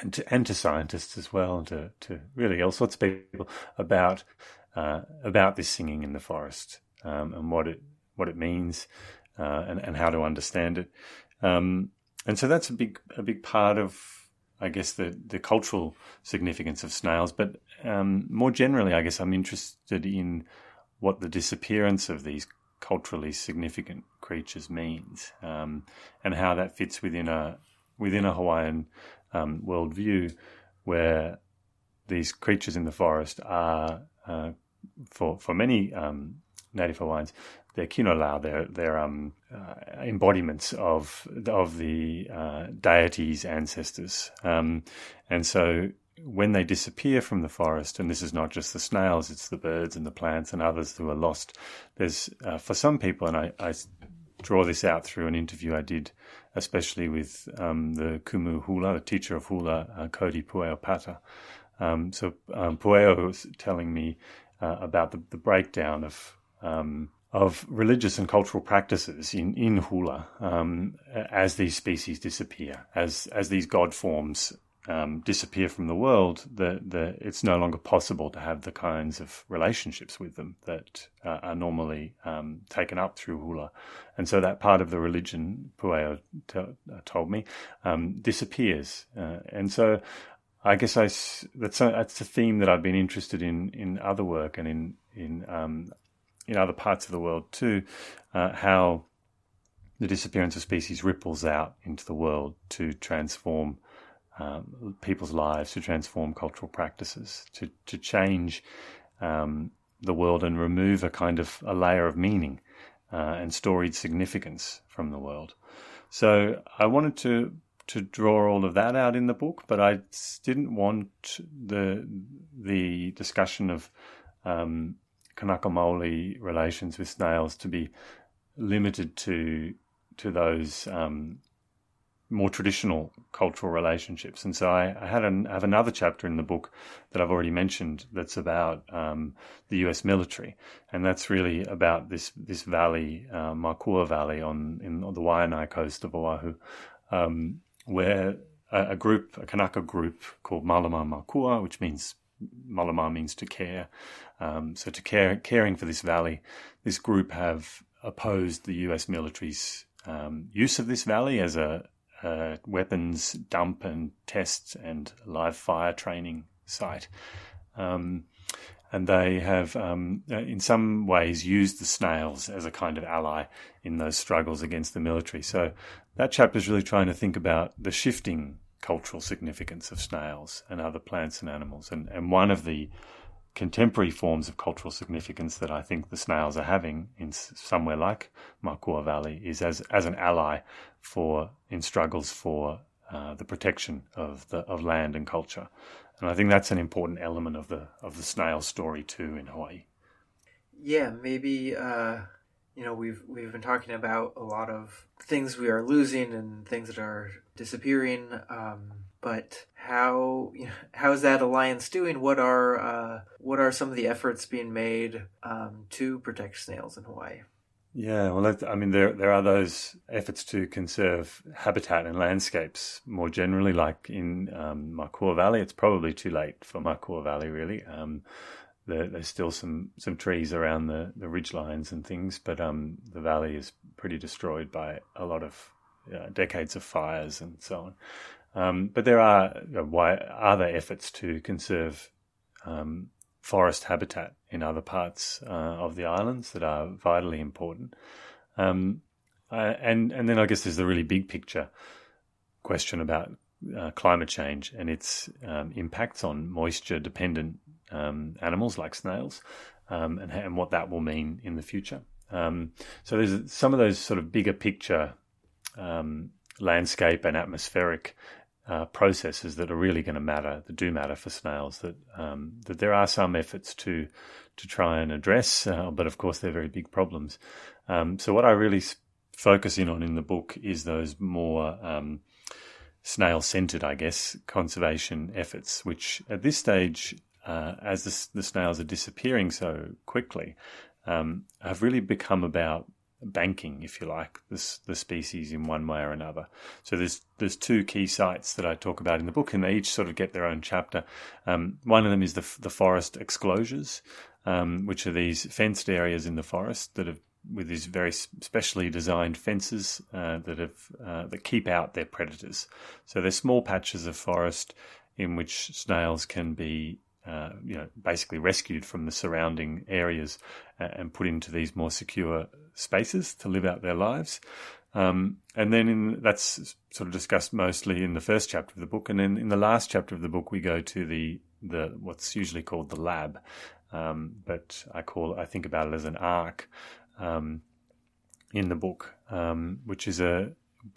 and to, and to scientists as well, to to really all sorts of people about uh, about this singing in the forest um, and what it what it means uh, and and how to understand it. Um, and so that's a big a big part of I guess, the, the cultural significance of snails, but um, more generally, I guess I'm interested in what the disappearance of these culturally significant creatures means um, and how that fits within a within a Hawaiian um, worldview where these creatures in the forest are uh, for for many um, native Hawaiians they're kinolau, they're, they're um, uh, embodiments of of the uh, deity's ancestors. Um, and so when they disappear from the forest, and this is not just the snails, it's the birds and the plants and others who are lost, there's, uh, for some people, and I, I, draw this out through an interview I did, especially with um, the Kumu Hula, the teacher of Hula, uh, Cody Pueo Pata. Um, so um, Pueo was telling me uh, about the, the breakdown of um, of religious and cultural practices in, in hula um, as these species disappear, as as these god forms um, disappear from the world, that it's no longer possible to have the kinds of relationships with them that uh, are normally um, taken up through hula. And so that part of the religion, Pueo t- uh, told me, um, disappears. Uh, and so I guess I, that's, a, that's a theme that I've been interested in in other work and in, in um, in other parts of the world too, uh, how the disappearance of species ripples out into the world to transform um, people's lives, to transform cultural practices, to to change um, the world and remove a kind of a layer of meaning uh, and storied significance from the world. So I wanted to to draw all of that out in the book, but I didn't want the the discussion of um, Kanaka Maoli relations with snails to be limited to to those um, more traditional cultural relationships. And so I, I had an, I have another chapter in the book that I've already mentioned that's about um, the U.S. military, and that's really about this this valley, uh, Makua Valley, on in the Waianae coast of Oahu, um, where a, a, group, a Kanaka group called Malama Makua, which means Malama means to care. Um, so to care, caring for this valley, this group have opposed the U.S. military's um, use of this valley as a, a, weapons dump and test and live fire training site. Um, and they have, um, uh, in some ways, used the snails as a kind of ally in those struggles against the military. So that chapter is really trying to think about the shifting cultural significance of snails and other plants and animals. And, and one of the contemporary forms of cultural significance that I think the snails are having in somewhere like Makua Valley is as, as an ally for in struggles for uh, the protection of the of land and culture. And I think that's an important element of the of the snail story too in Hawaii. Yeah, maybe uh, you know we've we've been talking about a lot of things we are losing and things that are disappearing. Um, but how how is that alliance doing? What are uh, what are some of the efforts being made um, to protect snails in Hawaii? Yeah, well, I mean, there there are those efforts to conserve habitat and landscapes more generally, like in um, Makua Valley. It's probably too late for Makua Valley, really. Um, there, there's still some, some trees around the, the ridge lines and things, but um, the valley is pretty destroyed by a lot of uh, decades of fires and so on. Um, but there are other efforts to conserve um, forest habitat in other parts uh, of the islands that are vitally important. Um, uh, and and then I guess there's the really big picture question about uh, climate change and its um, impacts on moisture dependent um, animals like snails um, and, and, what that will mean in the future. So there's some of those sort of bigger picture landscape and atmospheric uh, processes that are really going to matter, that do matter for snails. That um, that there are some efforts to to try and address, uh, but of course they're very big problems. Um, so what I really focus in on in the book is those more um, snail centered, I guess, conservation efforts, which at this stage uh, as the, the, snails are disappearing so quickly, um, have really become about banking, if you like, this, the species in one way or another. So there's there's two key sites that I talk about in the book, and they each sort of get their own chapter. Um, one of them is the the forest exclosures, um, which are these fenced areas in the forest that have with these very specially designed fences uh, that have uh, that keep out their predators. So they're small patches of forest in which snails can be uh, you know, basically rescued from the surrounding areas and put into these more secure spaces to live out their lives. Um, and then in, that's sort of discussed mostly in the first chapter of the book, and then in the last chapter of the book, we go to the the what's usually called the lab, um, but I call I think about it as an ark um, in the book, um, which is a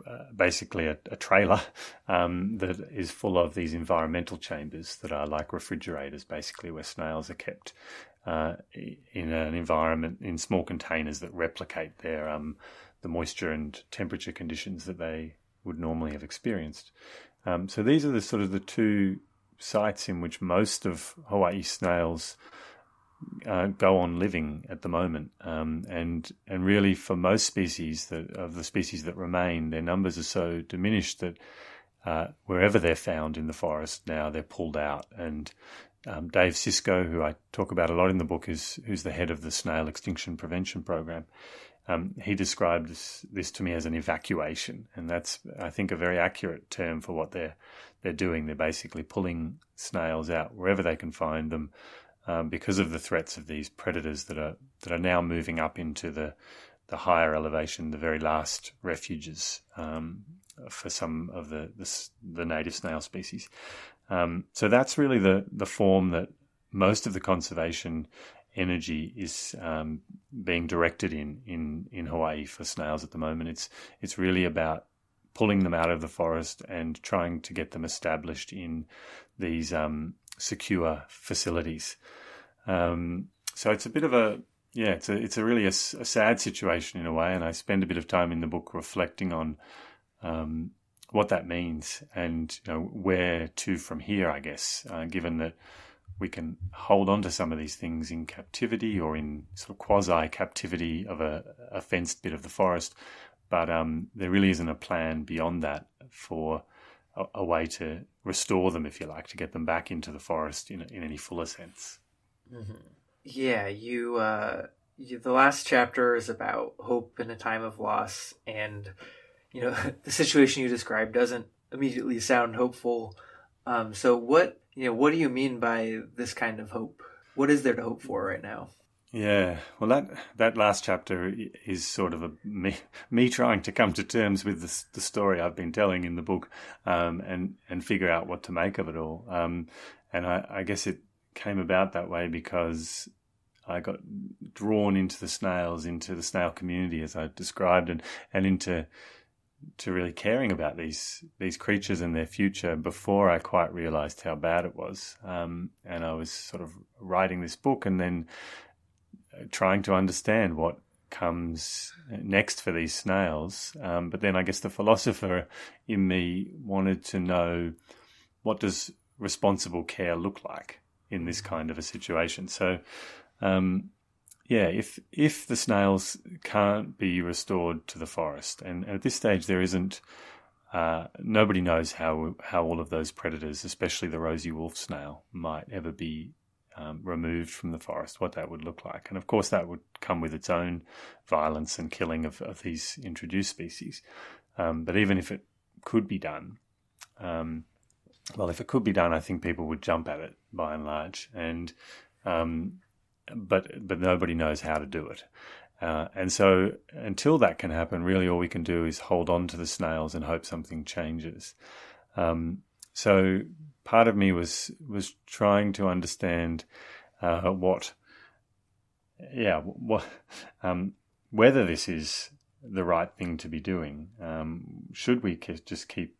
uh, basically a, a trailer um, that is full of these environmental chambers that are like refrigerators, basically where snails are kept uh, in an environment in small containers that replicate their um, the moisture and temperature conditions that they would normally have experienced. Um, so these are the sort of the two sites in which most of Hawaii snails uh, go on living at the moment, um, and and really for most species that of the species that remain, their numbers are so diminished that uh, wherever they're found in the forest now, they're pulled out. And um, Dave Sischo, who I talk about a lot in the book, is who's the head of the Snail Extinction Prevention Program. Um, he described this, this, to me as an evacuation, and that's I think a very accurate term for what they're they're doing. They're basically pulling snails out wherever they can find them, um, because of the threats of these predators that are that are now moving up into the the higher elevation, the very last refuges um, for some of the, the, the native snail species. Um, so that's really the the form that most of the conservation energy is um, being directed in, in in Hawaii for snails at the moment. It's it's really about pulling them out of the forest and trying to get them established in these um, secure facilities. Um, so it's a bit of a yeah, it's a it's a really a, a, sad situation in a way, and I spend a bit of time in the book reflecting on um, what that means and you know where to from here. I guess, uh, given that we can hold on to some of these things in captivity or in sort of quasi captivity of a, a, fenced bit of the forest, but um, there really isn't a plan beyond that for a, a, way to restore them, if you like, to get them back into the forest in, in any fuller sense. Mm-hmm. Yeah, you, uh, you. The last chapter is about hope in a time of loss, and you know the situation you described doesn't immediately sound hopeful. Um, so, what you know, what do you mean by this kind of hope? What is there to hope for right now? Yeah, well, that that last chapter is sort of a me, me trying to come to terms with the, the story I've been telling in the book, um, and and figure out what to make of it all. Um, and I, I guess it came about that way because I got drawn into the snails, into the snail community as I described, and and into to really caring about these these creatures and their future before I quite realised how bad it was. Um, and I was sort of writing this book and then uh, trying to understand what comes next for these snails. Um, but then I guess the philosopher in me wanted to know what does responsible care look like in this kind of a situation. So, um, yeah, if if the snails can't be restored to the forest, and, at this stage there isn't, uh, nobody knows how how all of those predators, especially the rosy wolf snail, might ever be um, removed from the forest. What that would look like, and of course that would come with its own violence and killing of, of these introduced species. Um, but even if it could be done, um, well, if it could be done, I think people would jump at it by and large, and um, but but nobody knows how to do it. Uh, and so until that can happen, really all we can do is hold on to the snails and hope something changes. Um, so part of me was was trying to understand uh, what, yeah, what, um, whether this is the right thing to be doing. Um, should we just keep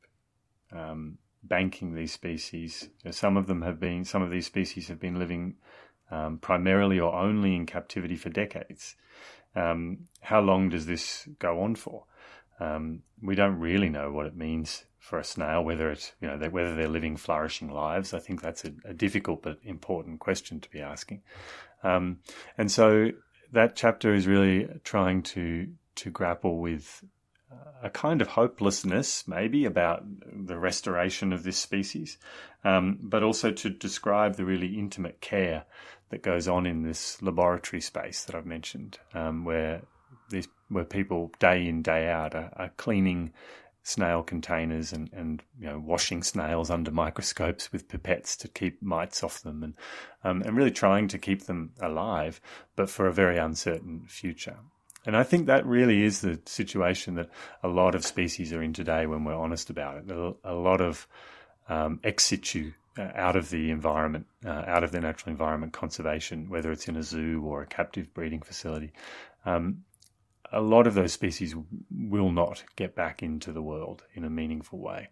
um, banking these species. some of them have been, some of these species have been living um, primarily or only in captivity for decades. Um, how long does this go on for? Um, we don't really know what it means for a snail, whether it's you know they, whether they're living flourishing lives. I think that's a, a difficult but important question to be asking. Um, and so that chapter is really trying to to grapple with a kind of hopelessness, maybe, about the restoration of this species, um, but also to describe the really intimate care that goes on in this laboratory space that I've mentioned, um, where these where people day in day out are, are cleaning snail containers and, and you know washing snails under microscopes with pipettes to keep mites off them and um, and really trying to keep them alive, but for a very uncertain future. And I think that really is the situation that a lot of species are in today when we're honest about it. A lot of um, ex situ, out of the environment, uh, out of the natural environment conservation, whether it's in a zoo or a captive breeding facility. Um, a lot of those species will not get back into the world in a meaningful way.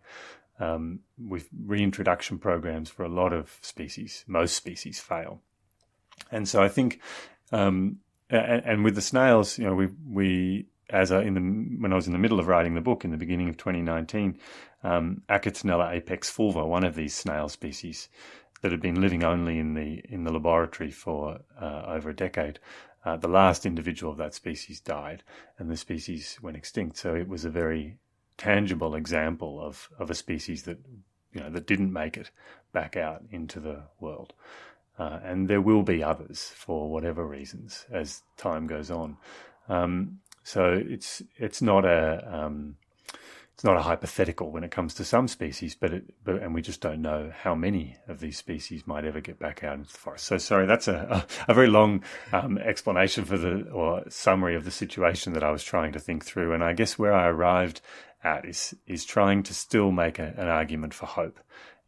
Um, with reintroduction programs for a lot of species, most species fail. And so I think, um, and, and, with the snails, you know, we, we, as in the, when I was in the middle of writing the book in the beginning of 2019, um, Achatinella apexfulva, one of these snail species that had been living only in the, in the laboratory for uh, over a decade, uh, the last individual of that species died and the species went extinct. So it was a very tangible example of, of a species that you know that didn't make it back out into the world. Uh, and there will be others for whatever reasons as time goes on. Um, so it's it's not a um, it's not a hypothetical when it comes to some species, but it, but and we just don't know how many of these species might ever get back out into the forest. So sorry, that's a a, a very long um, explanation for the or summary of the situation that I was trying to think through, and I guess where I arrived at is is trying to still make a, an argument for hope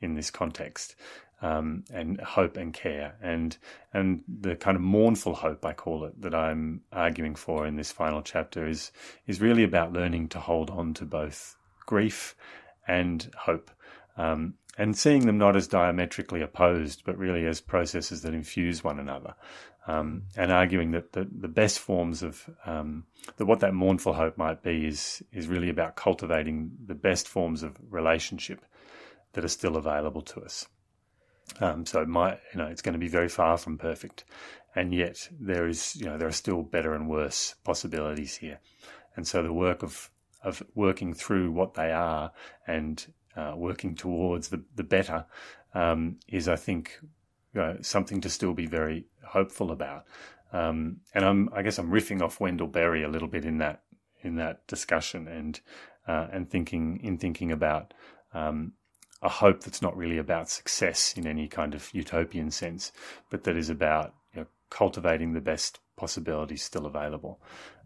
in this context. Um, and hope and care and and the kind of mournful hope I call it that I'm arguing for in this final chapter is is really about learning to hold on to both grief and hope. Um, and seeing them not as diametrically opposed, but really as processes that infuse one another. Um, and arguing that the, the best forms of um, that what that mournful hope might be is is really about cultivating the best forms of relationship that are still available to us. Um, so you know, it's going to be very far from perfect, and yet there is, you know, there are still better and worse possibilities here. And so the work of of working through what they are and uh, working towards the the better um, is, I think, you know, something to still be very hopeful about. Um, and I'm, I guess, I'm riffing off Wendell Berry a little bit in that in that discussion and uh, and thinking in thinking about um, a hope that's not really about success in any kind of utopian sense, but that is about you know, cultivating the best possibilities still available.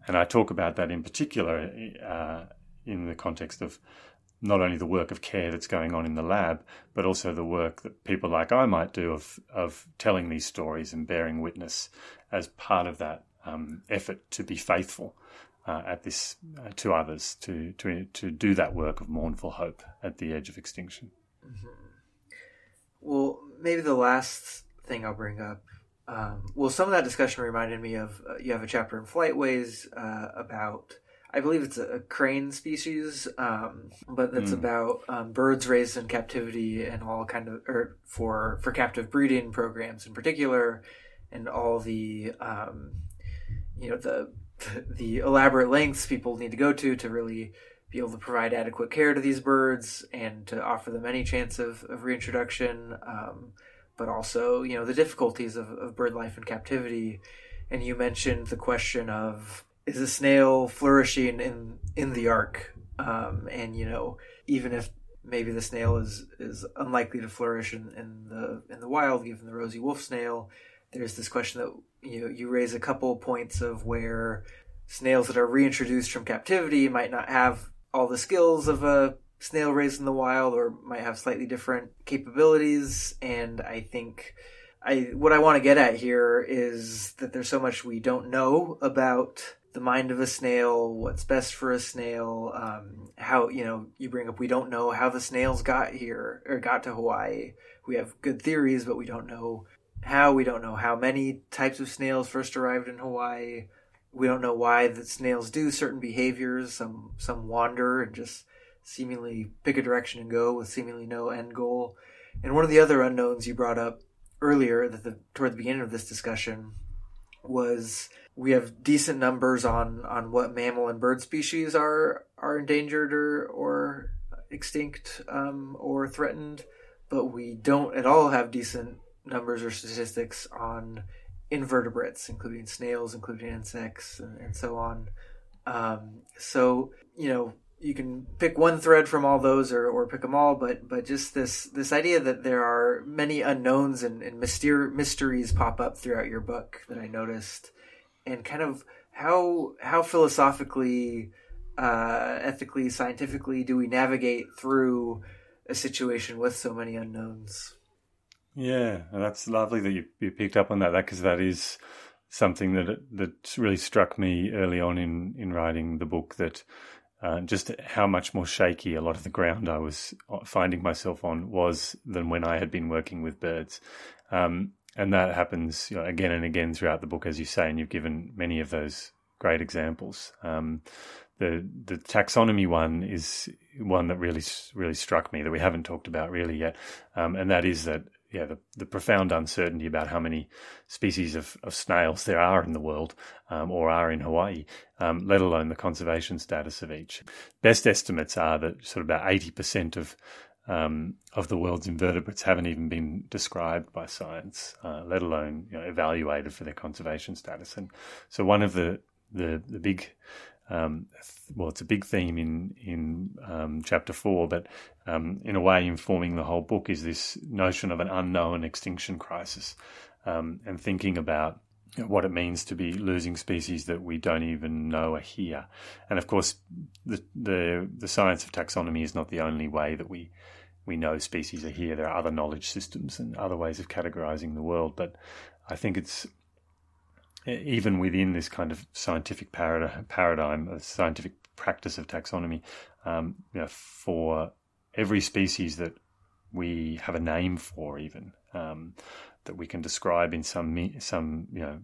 And I talk about that in particular uh, in the context of not only the work of care that's going on in the lab, but also the work that people like I might do of of telling these stories and bearing witness as part of that um, effort to be faithful uh, at this uh, to others to to to do that work of mournful hope at the edge of extinction. Mm-hmm. Well, maybe the last thing I'll bring up um, well, some of that discussion reminded me of uh, you have a chapter in Flightways uh, about, I believe it's a, a crane species, um, but that's mm. about um, birds raised in captivity and all kind of, or for for captive breeding programs in particular, and all the, um, you know, the the elaborate lengths people need to go to to really be able to provide adequate care to these birds and to offer them any chance of, of reintroduction. Um, but also you know the difficulties of, of bird life in captivity. And you mentioned the question of is a snail flourishing in in the ark, um, and you know even if maybe the snail is is unlikely to flourish in, in the in the wild, given the rosy wolf snail. There's this question that you know, you raise a couple points of where snails that are reintroduced from captivity might not have all the skills of a snail raised in the wild or might have slightly different capabilities and i think i what i want to get at here is that there's so much we don't know about the mind of a snail what's best for a snail um, how you know you bring up we don't know how the snails got here or got to hawaii. We have good theories but we don't know how. We don't know how many types of snails first arrived in hawaii we don't know why the snails do certain behaviors some some wander and just seemingly pick a direction and go with seemingly no end goal. And one of the other unknowns you brought up earlier, that the, toward the beginning of this discussion, was we have decent numbers on on what mammal and bird species are are endangered or or extinct um, or threatened, but we don't at all have decent numbers or statistics on invertebrates, including snails, including insects, and, and so on. Um, so you know, you can pick one thread from all those or, or pick them all, but but just this this idea that there are many unknowns and, and myster- mysteries pop up throughout your book that I noticed, and kind of how how philosophically, uh, ethically, scientifically do we navigate through a situation with so many unknowns? Yeah, that's lovely that you, you picked up on that. That because that is something that that really struck me early on in in writing the book. That uh, just how much more shaky a lot of the ground I was uh, finding myself on was than when I had been working with birds. Um, and that happens you know, again and again throughout the book, as you say, and you've given many of those great examples. Um, the the taxonomy one is one that really really struck me that we haven't talked about really yet, um, and that is that yeah, the, the profound uncertainty about how many species of, of snails there are in the world um, or are in Hawaii, um, let alone the conservation status of each. Best estimates are that sort of about 80% of um, of the world's invertebrates haven't even been described by science, uh, let alone you know, evaluated for their conservation status. And so one of the the, the big um, well, it's a big theme in in um, chapter four, but um, in a way informing the whole book is this notion of an unknown extinction crisis, um, and thinking about what it means to be losing species that we don't even know are here. And of course, the the the science of taxonomy is not the only way that we we know species are here. There are other knowledge systems and other ways of categorizing the world, but I think it's even within this kind of scientific paradigm, a scientific practice of taxonomy, um, you know, for every species that we have a name for, even um, that we can describe in some some you know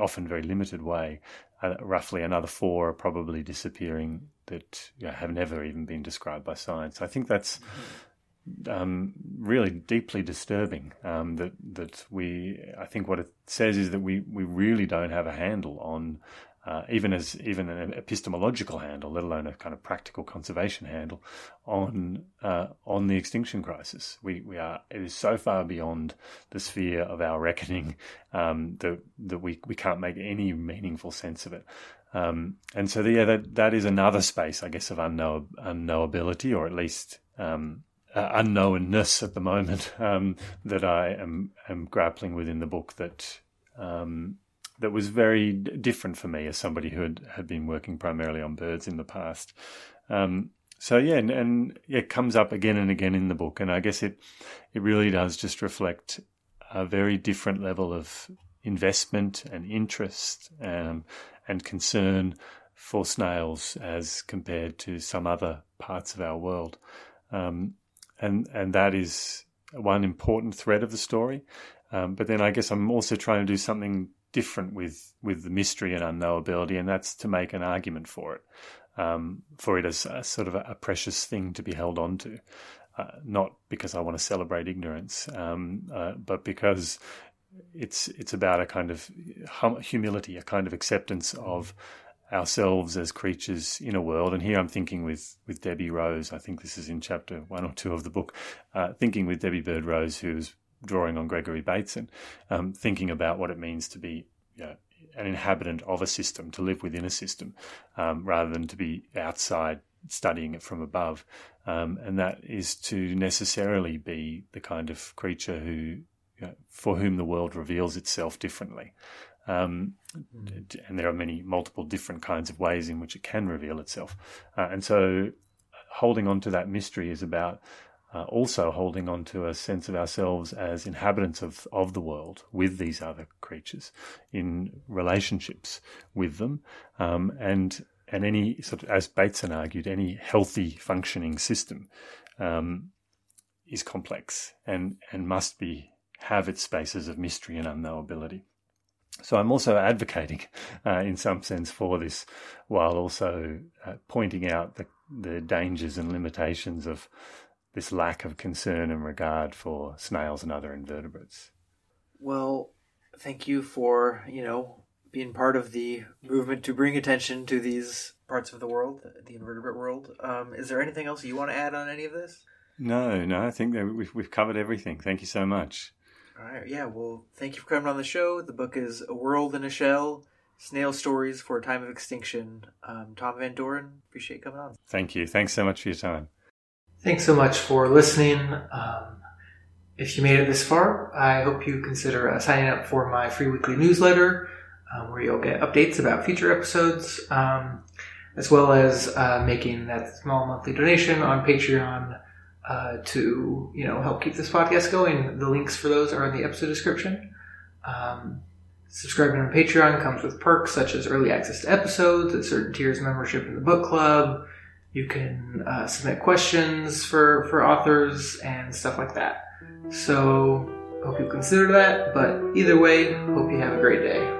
often very limited way, uh, roughly another four are probably disappearing that you know, have never even been described by science. I think that's. Mm-hmm um, really deeply disturbing. Um, that that we, I think, what it says is that we we really don't have a handle on. Uh, even as even an epistemological handle, let alone a kind of practical conservation handle, on uh, on the extinction crisis. We we are it is so far beyond the sphere of our reckoning um, that that we we can't make any meaningful sense of it. Um, and so the, yeah, that that is another space, I guess, of unknow unknowability, or at least um, uh, unknownness at the moment um, that I am, am grappling with in the book that um, that was very different for me as somebody who had, had been working primarily on birds in the past. Um, so yeah, and, and, it comes up again and again in the book, and I guess it it really does just reflect a very different level of investment and interest um, and concern for snails as compared to some other parts of our world. Um, and and that is one important thread of the story. Um, but then I guess I'm also trying to do something different with with the mystery and unknowability, and that's to make an argument for it, um, for it as a, sort of a, a, precious thing to be held on to, uh, not because I want to celebrate ignorance, um, uh, but because it's it's about a kind of hum- humility, a kind of acceptance of ourselves as creatures in a world. And here I'm thinking with, with Debbie Rose. I think this is in chapter one or two of the book. Uh, thinking with Debbie Bird Rose, who's drawing on Gregory Bateson, um, thinking about what it means to be you know, an inhabitant of a system, to live within a system, um, rather than to be outside studying it from above. Um, and that is to necessarily be the kind of creature who, you know, for whom the world reveals itself differently. Um, and there are many multiple different kinds of ways in which it can reveal itself. Uh, and so holding on to that mystery is about uh, also holding on to a sense of ourselves as inhabitants of, of the world with these other creatures in relationships with them. Um, and, and any sort of, as Bateson argued, any healthy functioning system um, is complex and, and must be have its spaces of mystery and unknowability. So I'm also advocating, uh, in some sense, for this, while also uh, pointing out the, the dangers and limitations of this lack of concern and regard for snails and other invertebrates. Well, thank you for you know being part of the movement to bring attention to these parts of the world, the invertebrate world. Um, is there anything else you want to add on any of this? No, no. I think that we've we've covered everything. Thank you so much. All right. Yeah. Well, thank you for coming on the show. The book is A World in a Shell snail stories for a time of extinction. Um, Thom van Dooren, appreciate you coming on. Thank you. Thanks so much for your time. Thanks so much for listening. Um, if you made it this far, I hope you consider uh, signing up for my free weekly newsletter, um, where you'll get updates about future episodes, um, as well as uh, making that small monthly donation on Patreon uh, to you know help keep this podcast going. The links for those are in the episode description. Um, subscribing on Patreon comes with perks such as early access to episodes, at certain tiers membership in the book club. You can uh, submit questions for for authors and stuff like that. So hope you consider that. But either way, hope you have a great day.